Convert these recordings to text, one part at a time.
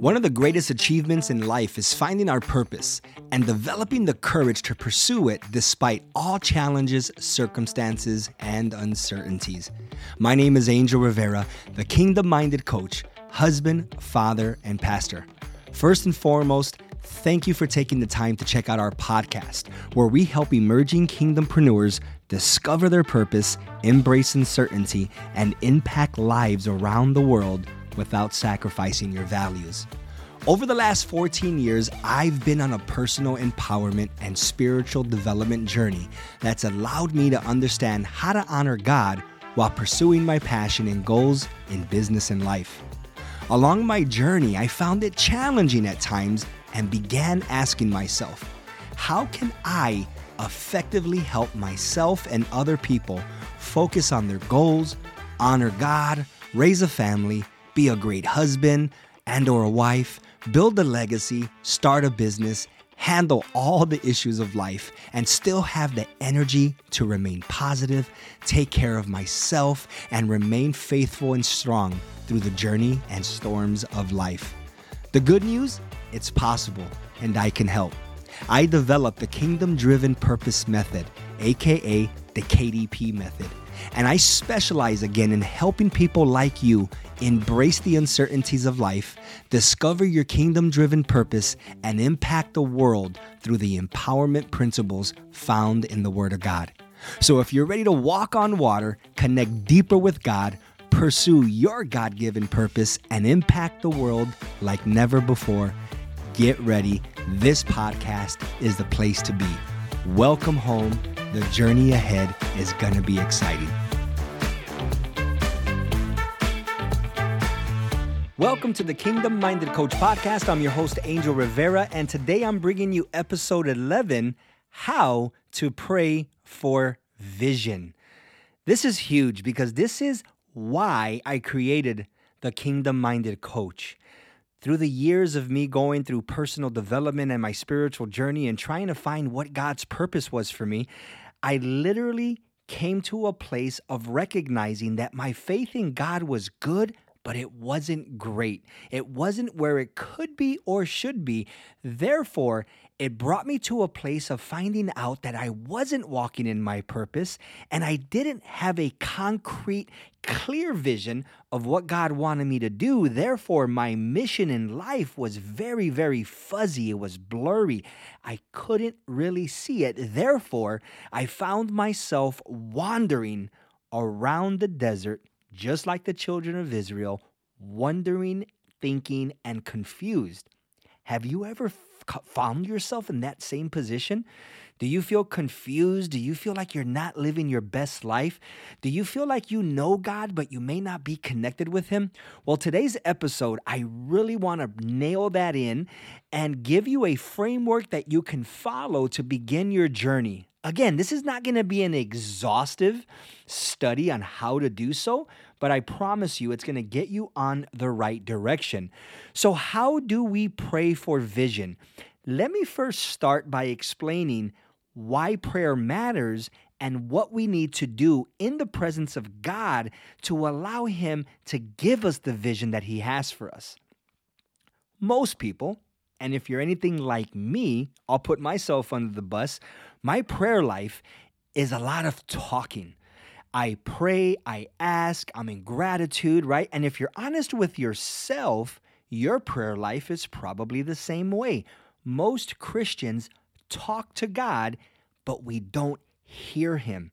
One of the greatest achievements in life is finding our purpose and developing the courage to pursue it despite all challenges, circumstances, and uncertainties. My name is Angel Rivera, the kingdom minded coach, husband, father, and pastor. First and foremost, thank you for taking the time to check out our podcast, where we help emerging kingdompreneurs discover their purpose, embrace uncertainty, and impact lives around the world without sacrificing your values. Over the last 14 years, I've been on a personal empowerment and spiritual development journey that's allowed me to understand how to honor God while pursuing my passion and goals in business and life. Along my journey, I found it challenging at times and began asking myself, how can I effectively help myself and other people focus on their goals, honor God, raise a family, be a great husband and or a wife, build a legacy, start a business, handle all the issues of life and still have the energy to remain positive, take care of myself and remain faithful and strong through the journey and storms of life. The good news, it's possible and I can help. I developed the Kingdom Driven Purpose Method, aka the KDP method. And I specialize again in helping people like you embrace the uncertainties of life, discover your kingdom driven purpose, and impact the world through the empowerment principles found in the Word of God. So if you're ready to walk on water, connect deeper with God, pursue your God given purpose, and impact the world like never before, get ready. This podcast is the place to be. Welcome home. The journey ahead is going to be exciting. Welcome to the Kingdom Minded Coach podcast. I'm your host, Angel Rivera, and today I'm bringing you episode 11 How to Pray for Vision. This is huge because this is why I created the Kingdom Minded Coach. Through the years of me going through personal development and my spiritual journey and trying to find what God's purpose was for me, I literally came to a place of recognizing that my faith in God was good, but it wasn't great. It wasn't where it could be or should be. Therefore, it brought me to a place of finding out that I wasn't walking in my purpose and I didn't have a concrete, clear vision of what God wanted me to do. Therefore, my mission in life was very, very fuzzy. It was blurry. I couldn't really see it. Therefore, I found myself wandering around the desert just like the children of Israel, wondering, thinking, and confused. Have you ever found yourself in that same position? Do you feel confused? Do you feel like you're not living your best life? Do you feel like you know God, but you may not be connected with Him? Well, today's episode, I really want to nail that in and give you a framework that you can follow to begin your journey. Again, this is not going to be an exhaustive study on how to do so, but I promise you it's going to get you on the right direction. So, how do we pray for vision? Let me first start by explaining why prayer matters and what we need to do in the presence of God to allow Him to give us the vision that He has for us. Most people, and if you're anything like me, I'll put myself under the bus, my prayer life is a lot of talking. I pray, I ask, I'm in gratitude, right? And if you're honest with yourself, your prayer life is probably the same way. Most Christians talk to God, but we don't hear Him.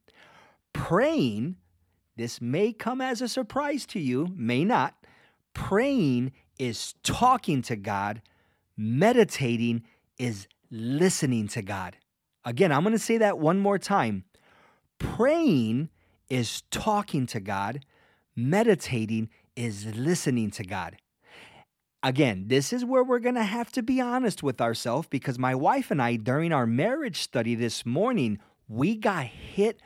Praying, this may come as a surprise to you, may not. Praying is talking to God, meditating is listening to God. Again, I'm going to say that one more time. Praying is talking to God, meditating is listening to God. Again, this is where we're going to have to be honest with ourselves because my wife and I, during our marriage study this morning, we got hit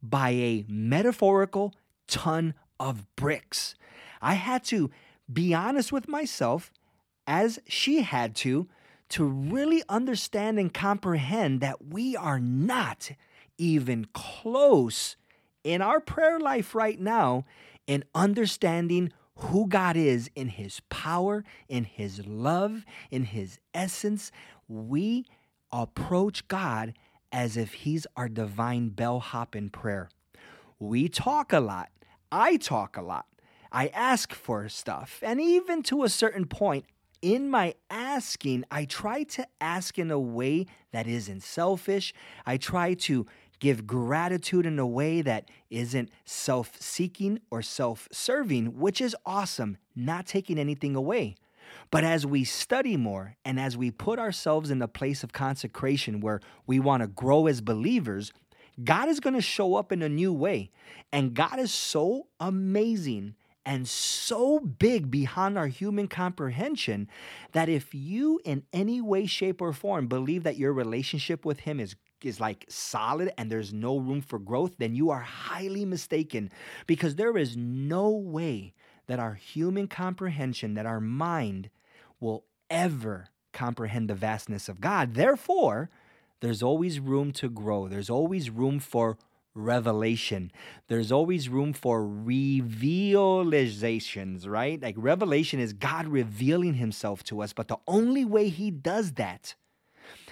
by a metaphorical ton of bricks. I had to be honest with myself, as she had to, to really understand and comprehend that we are not even close in our prayer life right now in understanding who God is in His power, in His love, in His essence, we approach God as if He's our divine bellhop in prayer. We talk a lot. I talk a lot. I ask for stuff. And even to a certain point, in my asking, I try to ask in a way that isn't selfish. I try to give gratitude in a way that isn't self seeking or self serving, which is awesome, not taking anything away. But as we study more and as we put ourselves in a place of consecration where we want to grow as believers, God is going to show up in a new way. And God is so amazing and so big beyond our human comprehension that if you in any way shape or form believe that your relationship with him is is like solid and there's no room for growth then you are highly mistaken because there is no way that our human comprehension that our mind will ever comprehend the vastness of God. Therefore there's always room to grow. There's always room for revelation. There's always room for revealizations, right? Like revelation is God revealing himself to us, but the only way he does that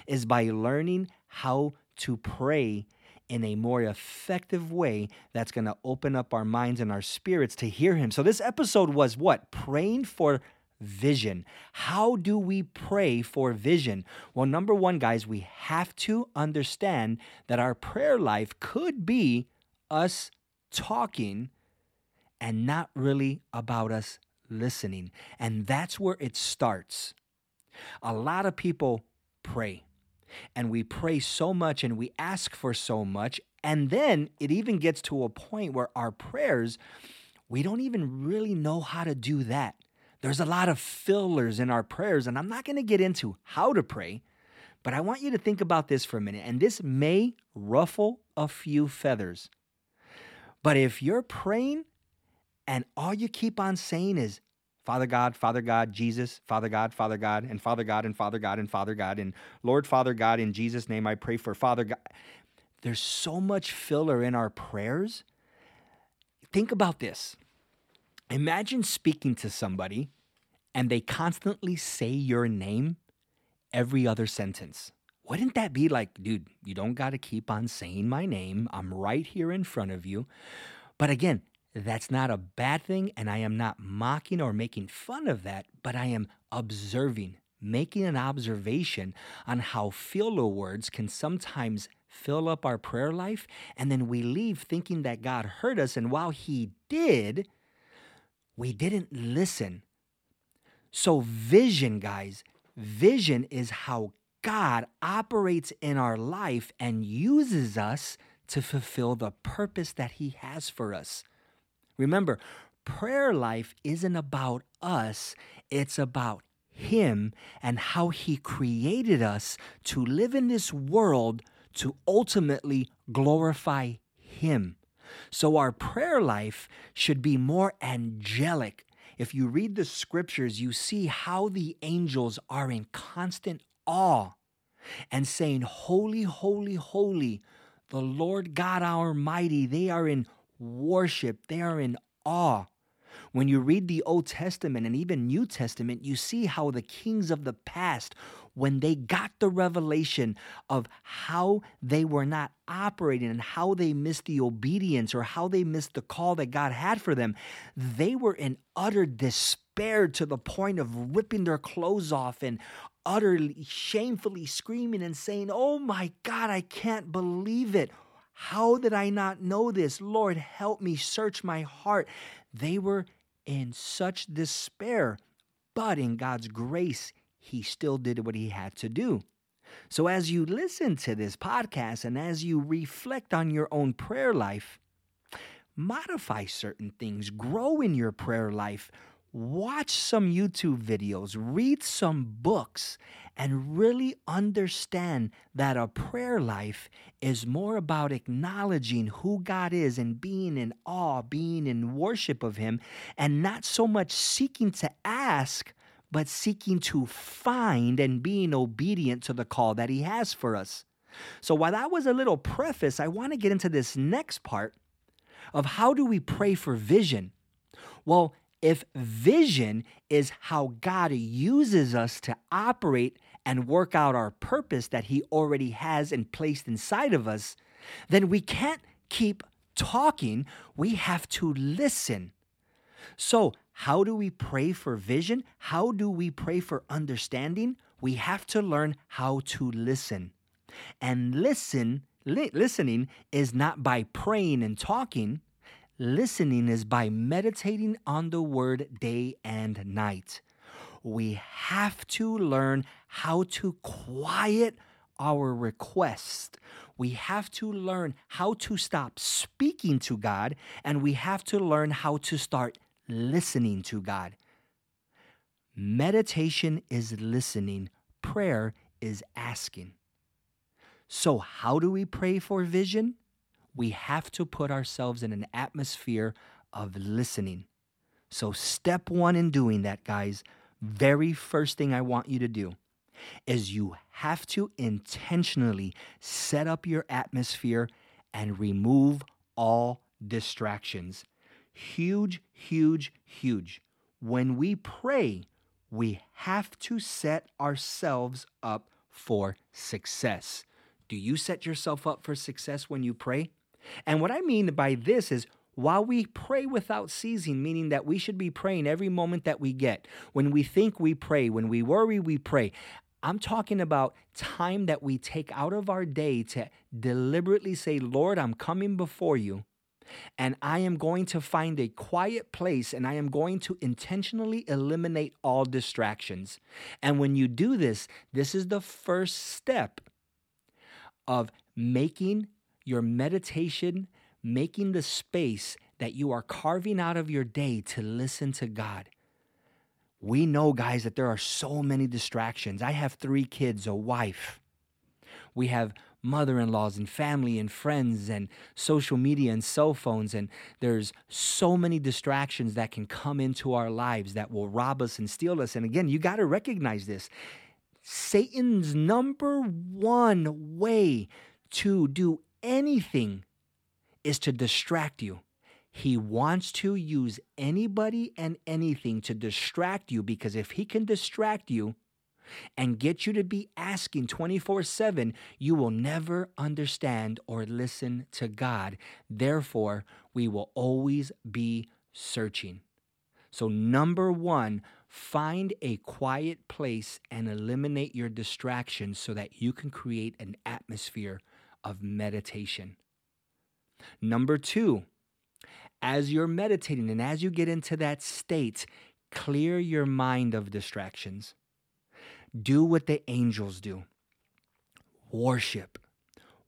is by learning how to pray in a more effective way that's going to open up our minds and our spirits to hear him. So this episode was what? Praying for vision. How do we pray for vision? Well, number one, guys, we have to understand that our prayer life could be us talking and not really about us listening. And that's where it starts. A lot of people pray and we pray so much and we ask for so much. And then it even gets to a point where our prayers, we don't even really know how to do that. There's a lot of fillers in our prayers, and I'm not going to get into how to pray, but I want you to think about this for a minute. And this may ruffle a few feathers. But if you're praying and all you keep on saying is, Father God, Father God, Jesus, Father God, Father God, and Father God, and Father God, and Father God, and Lord Father God, in Jesus' name I pray for Father God. There's so much filler in our prayers. Think about this. Imagine speaking to somebody and they constantly say your name every other sentence. Wouldn't that be like, dude, you don't got to keep on saying my name. I'm right here in front of you. But again, that's not a bad thing, and I am not mocking or making fun of that, but I am observing, making an observation on how filler words can sometimes fill up our prayer life, and then we leave thinking that God heard us, and while He did, we didn't listen. So, vision, guys, vision is how God operates in our life and uses us to fulfill the purpose that He has for us. Remember, prayer life isn't about us, it's about Him and how He created us to live in this world to ultimately glorify Him. So our prayer life should be more angelic. If you read the scriptures, you see how the angels are in constant awe and saying, Holy, holy, holy, the Lord God Almighty. They are in worship, they are in awe. When you read the Old Testament and even New Testament, you see how the kings of the past when they got the revelation of how they were not operating and how they missed the obedience or how they missed the call that God had for them, they were in utter despair to the point of ripping their clothes off and utterly shamefully screaming and saying, Oh my God, I can't believe it. How did I not know this? Lord, help me search my heart. They were in such despair, but in God's grace, he still did what he had to do. So, as you listen to this podcast and as you reflect on your own prayer life, modify certain things, grow in your prayer life, watch some YouTube videos, read some books, and really understand that a prayer life is more about acknowledging who God is and being in awe, being in worship of Him, and not so much seeking to ask but seeking to find and being obedient to the call that He has for us. So, while that was a little preface, I want to get into this next part of how do we pray for vision? Well, If vision is how God uses us to operate and work out our purpose that He already has and placed inside of us, then we can't keep talking. We have to listen. So, how do we pray for vision? How do we pray for understanding? We have to learn how to listen. And listen, li- listening is not by praying and talking. Listening is by meditating on the word day and night. We have to learn how to quiet our request. We have to learn how to stop speaking to God and we have to learn how to start listening to God. Meditation is listening, prayer is asking. So, how do we pray for vision? We have to put ourselves in an atmosphere of listening. So, step one in doing that, guys, very first thing I want you to do is you have to intentionally set up your atmosphere and remove all distractions. Huge, huge, huge. When we pray, we have to set ourselves up for success. Do you set yourself up for success when you pray? And what I mean by this is while we pray without ceasing, meaning that we should be praying every moment that we get. When we think, we pray. When we worry, we pray. I'm talking about time that we take out of our day to deliberately say, Lord, I'm coming before you. And I am going to find a quiet place and I am going to intentionally eliminate all distractions. And when you do this, this is the first step of making your meditation making the space that you are carving out of your day to listen to God. We know, guys, that there are so many distractions. I have three kids, a wife. We have mother in laws and family and friends and social media and cell phones. And there's so many distractions that can come into our lives that will rob us and steal us. And again, you got to recognize this. Satan's number one way to do anything is to distract you. He wants to use anybody and anything to distract you because if he can distract you and get you to be asking 24 7, you will never understand or listen to God. Therefore, we will always be searching. So, number one, find a quiet place and eliminate your distractions so that you can create an atmosphere of meditation. Number two, as you're meditating and as you get into that state, clear your mind of distractions. Do what the angels do worship.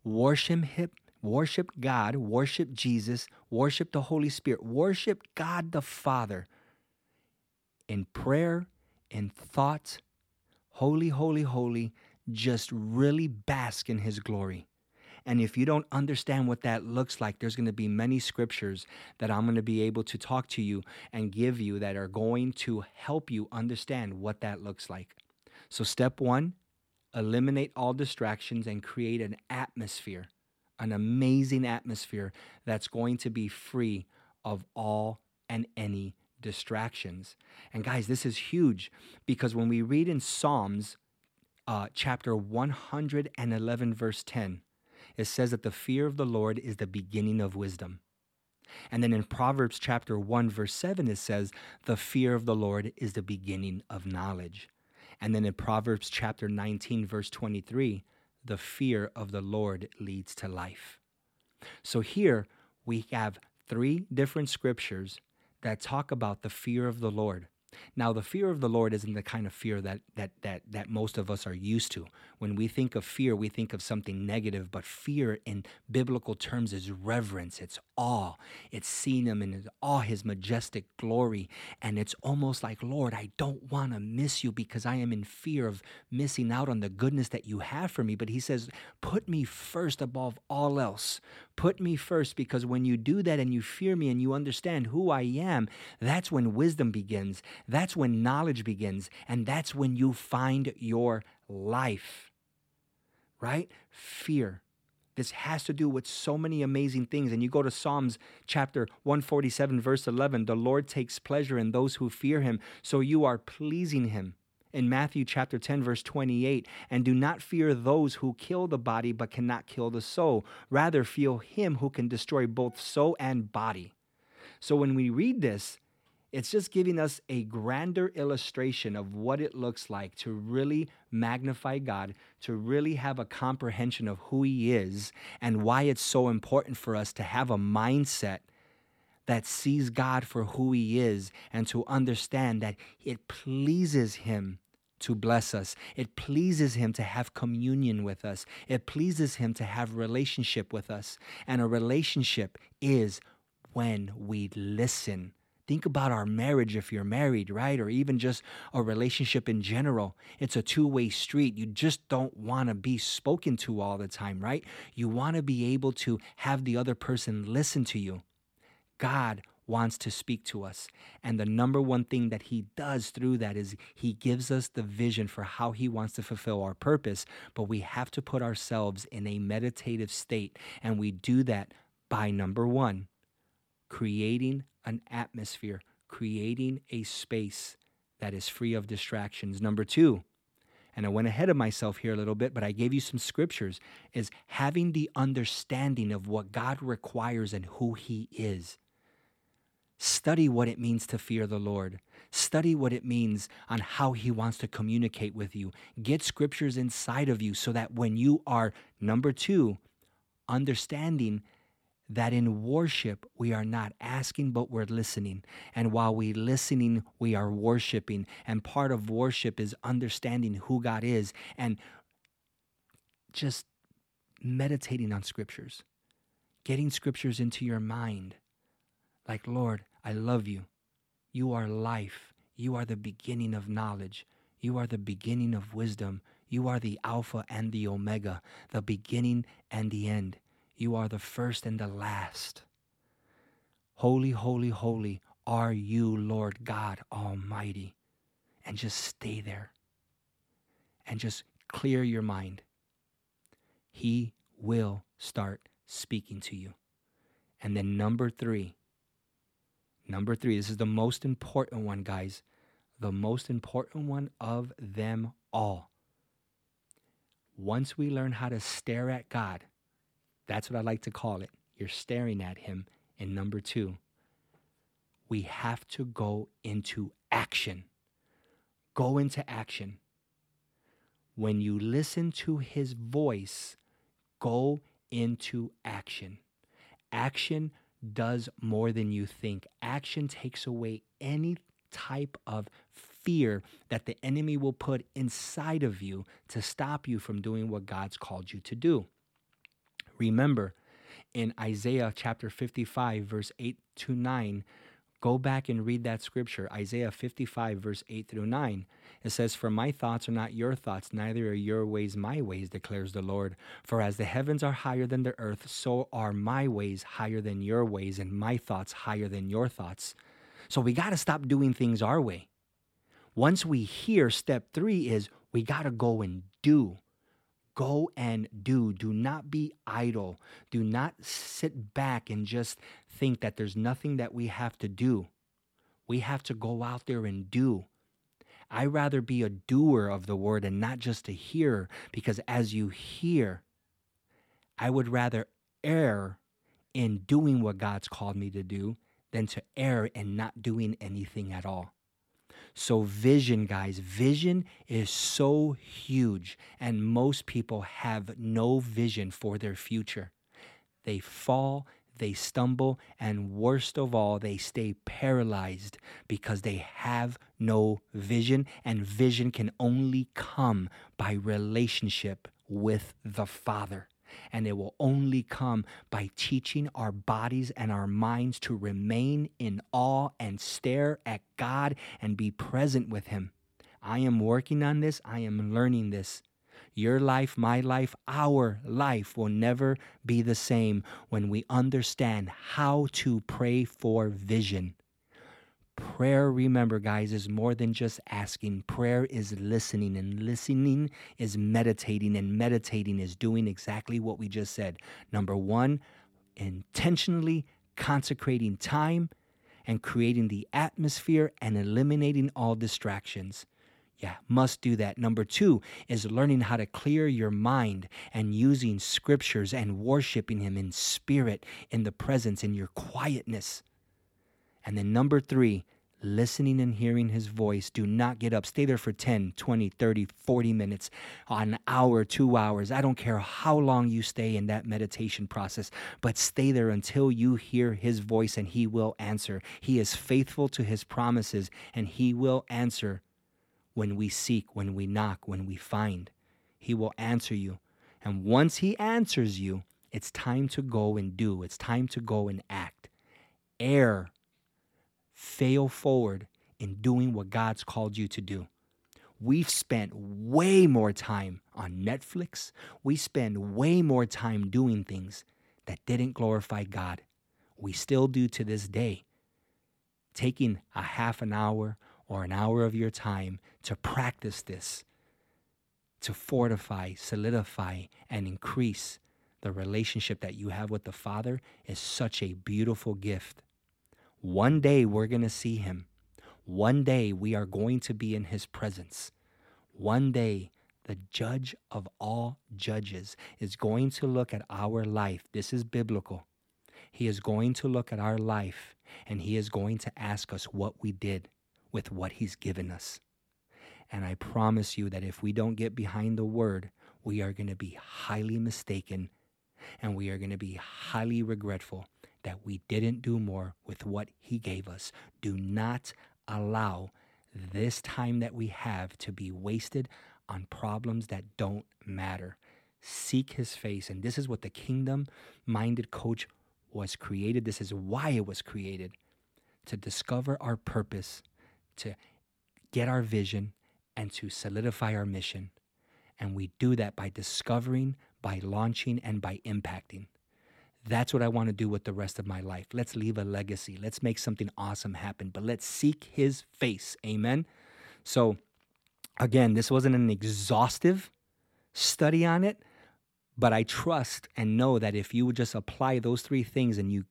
Worship him, worship God, worship Jesus, worship the Holy Spirit, worship God the Father in prayer, in thought. Holy, holy, holy. Just really bask in His glory. And if you don't understand what that looks like, there's going to be many scriptures that I'm going to be able to talk to you and give you that are going to help you understand what that looks like. So, step one, eliminate all distractions and create an atmosphere, an amazing atmosphere that's going to be free of all and any distractions. And guys, this is huge because when we read in Psalms uh, chapter 111, verse 10, it says that the fear of the Lord is the beginning of wisdom. And then in Proverbs chapter 1, verse 7, it says, the fear of the Lord is the beginning of knowledge. And then in Proverbs chapter 19, verse 23, the fear of the Lord leads to life. So here we have three different scriptures that talk about the fear of the Lord. Now, the fear of the Lord isn't the kind of fear that, that, that, that most of us are used to. When we think of fear, we think of something negative, but fear in biblical terms is reverence, it's awe. It's seeing Him in all His majestic glory. And it's almost like, Lord, I don't want to miss you because I am in fear of missing out on the goodness that you have for me. But He says, put me first above all else. Put me first because when you do that and you fear me and you understand who I am, that's when wisdom begins. That's when knowledge begins. And that's when you find your life. Right? Fear. This has to do with so many amazing things. And you go to Psalms chapter 147, verse 11 the Lord takes pleasure in those who fear him, so you are pleasing him. In Matthew chapter 10, verse 28, and do not fear those who kill the body but cannot kill the soul. Rather, fear him who can destroy both soul and body. So when we read this, it's just giving us a grander illustration of what it looks like to really magnify God, to really have a comprehension of who He is, and why it's so important for us to have a mindset that sees God for who He is and to understand that it pleases Him to bless us. It pleases him to have communion with us. It pleases him to have relationship with us. And a relationship is when we listen Think about our marriage if you're married, right? Or even just a relationship in general. It's a two way street. You just don't want to be spoken to all the time, right? You want to be able to have the other person listen to you. God wants to speak to us. And the number one thing that He does through that is He gives us the vision for how He wants to fulfill our purpose. But we have to put ourselves in a meditative state. And we do that by number one, creating an atmosphere, creating a space that is free of distractions. Number two, and I went ahead of myself here a little bit, but I gave you some scriptures, is having the understanding of what God requires and who He is. Study what it means to fear the Lord. Study what it means on how He wants to communicate with you. Get scriptures inside of you so that when you are, number two, understanding that in worship we are not asking but we're listening. And while we listening we are worshiping. And part of worship is understanding who God is and just meditating on scriptures getting scriptures into your mind. Like Lord I love you. You are life. You are the beginning of knowledge. You are the beginning of wisdom. You are the alpha and the omega the beginning and the end you are the first and the last. Holy, holy, holy are you, Lord God Almighty. And just stay there and just clear your mind. He will start speaking to you. And then, number three, number three, this is the most important one, guys. The most important one of them all. Once we learn how to stare at God, that's what I like to call it. You're staring at him. And number two, we have to go into action. Go into action. When you listen to his voice, go into action. Action does more than you think. Action takes away any type of fear that the enemy will put inside of you to stop you from doing what God's called you to do. Remember, in Isaiah chapter 55, verse 8 to 9, go back and read that scripture, Isaiah 55, verse 8 through 9. It says, For my thoughts are not your thoughts, neither are your ways my ways, declares the Lord. For as the heavens are higher than the earth, so are my ways higher than your ways, and my thoughts higher than your thoughts. So we got to stop doing things our way. Once we hear, step three is we got to go and do. Go and do. Do not be idle. Do not sit back and just think that there's nothing that we have to do. We have to go out there and do. I rather be a doer of the word and not just a hearer, because as you hear, I would rather err in doing what God's called me to do than to err in not doing anything at all. So, vision, guys, vision is so huge, and most people have no vision for their future. They fall, they stumble, and worst of all, they stay paralyzed because they have no vision, and vision can only come by relationship with the Father and it will only come by teaching our bodies and our minds to remain in awe and stare at God and be present with Him. I am working on this, I am learning this. Your life, my life, our life will never be the same when we understand how to pray for vision. Prayer, remember, guys, is more than just asking. Prayer is listening, and listening is meditating, and meditating is doing exactly what we just said. Number one, intentionally consecrating time and creating the atmosphere and eliminating all distractions. Yeah, must do that. Number two is learning how to clear your mind and using scriptures and worshiping Him in spirit, in the presence, in your quietness. And then number three, listening and hearing his voice. Do not get up. Stay there for 10, 20, 30, 40 minutes, an hour, two hours. I don't care how long you stay in that meditation process, but stay there until you hear his voice and he will answer. He is faithful to his promises and he will answer when we seek, when we knock, when we find. He will answer you. And once he answers you, it's time to go and do. It's time to go and act. Err fail forward in doing what God's called you to do. We've spent way more time on Netflix. We spend way more time doing things that didn't glorify God. We still do to this day. Taking a half an hour or an hour of your time to practice this, to fortify, solidify, and increase the relationship that you have with the Father is such a beautiful gift. One day we're going to see him. One day we are going to be in his presence. One day the judge of all judges is going to look at our life. This is biblical. He is going to look at our life and he is going to ask us what we did with what he's given us. And I promise you that if we don't get behind the word, we are going to be highly mistaken and we are going to be highly regretful that we didn't do more with what He gave us. Do not allow this time that we have to be wasted on problems that don't matter. Seek His face. And this is what the kingdom minded coach was created. This is why it was created to discover our purpose, to get our vision, and to solidify our mission. And we do that by discovering, by launching, and by impacting. That's what I want to do with the rest of my life. Let's leave a legacy. Let's make something awesome happen, but let's seek his face. Amen. So, again, this wasn't an exhaustive study on it, but I trust and know that if you would just apply those three things and you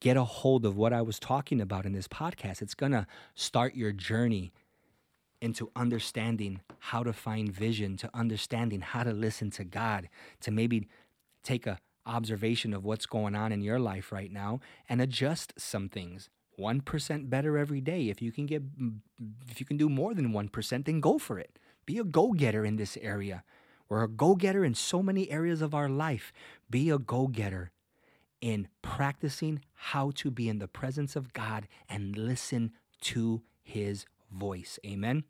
get a hold of what I was talking about in this podcast, it's going to start your journey into understanding how to find vision, to understanding how to listen to God, to maybe take a observation of what's going on in your life right now and adjust some things. 1% better every day. If you can get if you can do more than 1%, then go for it. Be a go-getter in this area. We're a go-getter in so many areas of our life. Be a go-getter in practicing how to be in the presence of God and listen to his voice. Amen.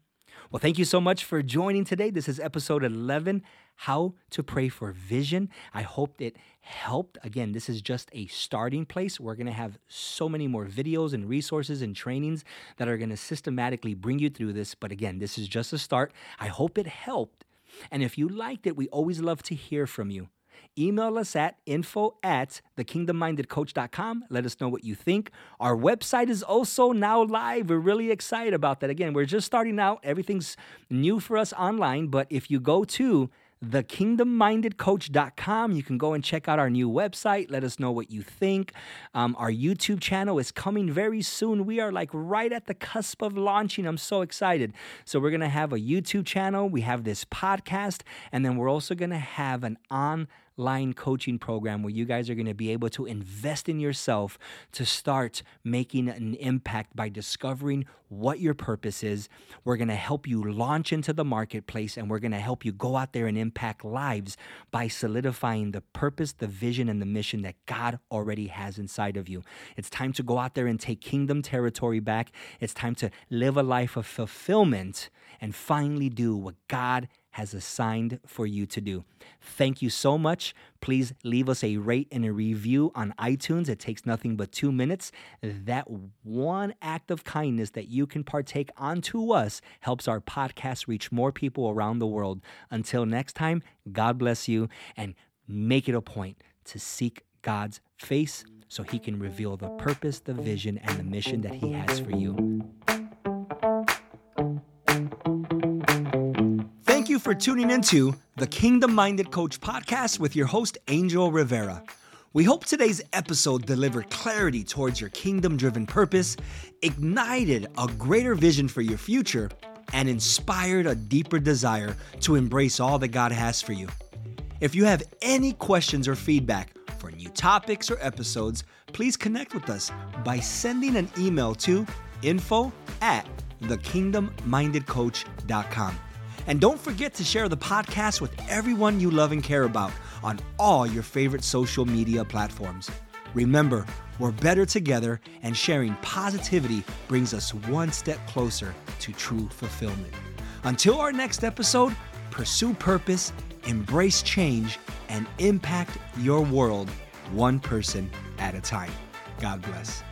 Well, thank you so much for joining today. This is episode 11 How to Pray for Vision. I hope it helped. Again, this is just a starting place. We're going to have so many more videos and resources and trainings that are going to systematically bring you through this. But again, this is just a start. I hope it helped. And if you liked it, we always love to hear from you. Email us at info at thekingdommindedcoach.com. Let us know what you think. Our website is also now live. We're really excited about that. Again, we're just starting out. Everything's new for us online. But if you go to thekingdommindedcoach.com. You can go and check out our new website. Let us know what you think. Um, our YouTube channel is coming very soon. We are like right at the cusp of launching. I'm so excited. So, we're going to have a YouTube channel. We have this podcast, and then we're also going to have an on line coaching program where you guys are going to be able to invest in yourself to start making an impact by discovering what your purpose is. We're going to help you launch into the marketplace and we're going to help you go out there and impact lives by solidifying the purpose, the vision, and the mission that God already has inside of you. It's time to go out there and take kingdom territory back. It's time to live a life of fulfillment and finally do what God has assigned for you to do. Thank you so much. Please leave us a rate and a review on iTunes. It takes nothing but two minutes. That one act of kindness that you can partake onto us helps our podcast reach more people around the world. Until next time, God bless you and make it a point to seek God's face, so He can reveal the purpose, the vision, and the mission that He has for you. For tuning into the Kingdom Minded Coach podcast with your host, Angel Rivera. We hope today's episode delivered clarity towards your kingdom driven purpose, ignited a greater vision for your future, and inspired a deeper desire to embrace all that God has for you. If you have any questions or feedback for new topics or episodes, please connect with us by sending an email to info at thekingdommindedcoach.com. And don't forget to share the podcast with everyone you love and care about on all your favorite social media platforms. Remember, we're better together, and sharing positivity brings us one step closer to true fulfillment. Until our next episode, pursue purpose, embrace change, and impact your world one person at a time. God bless.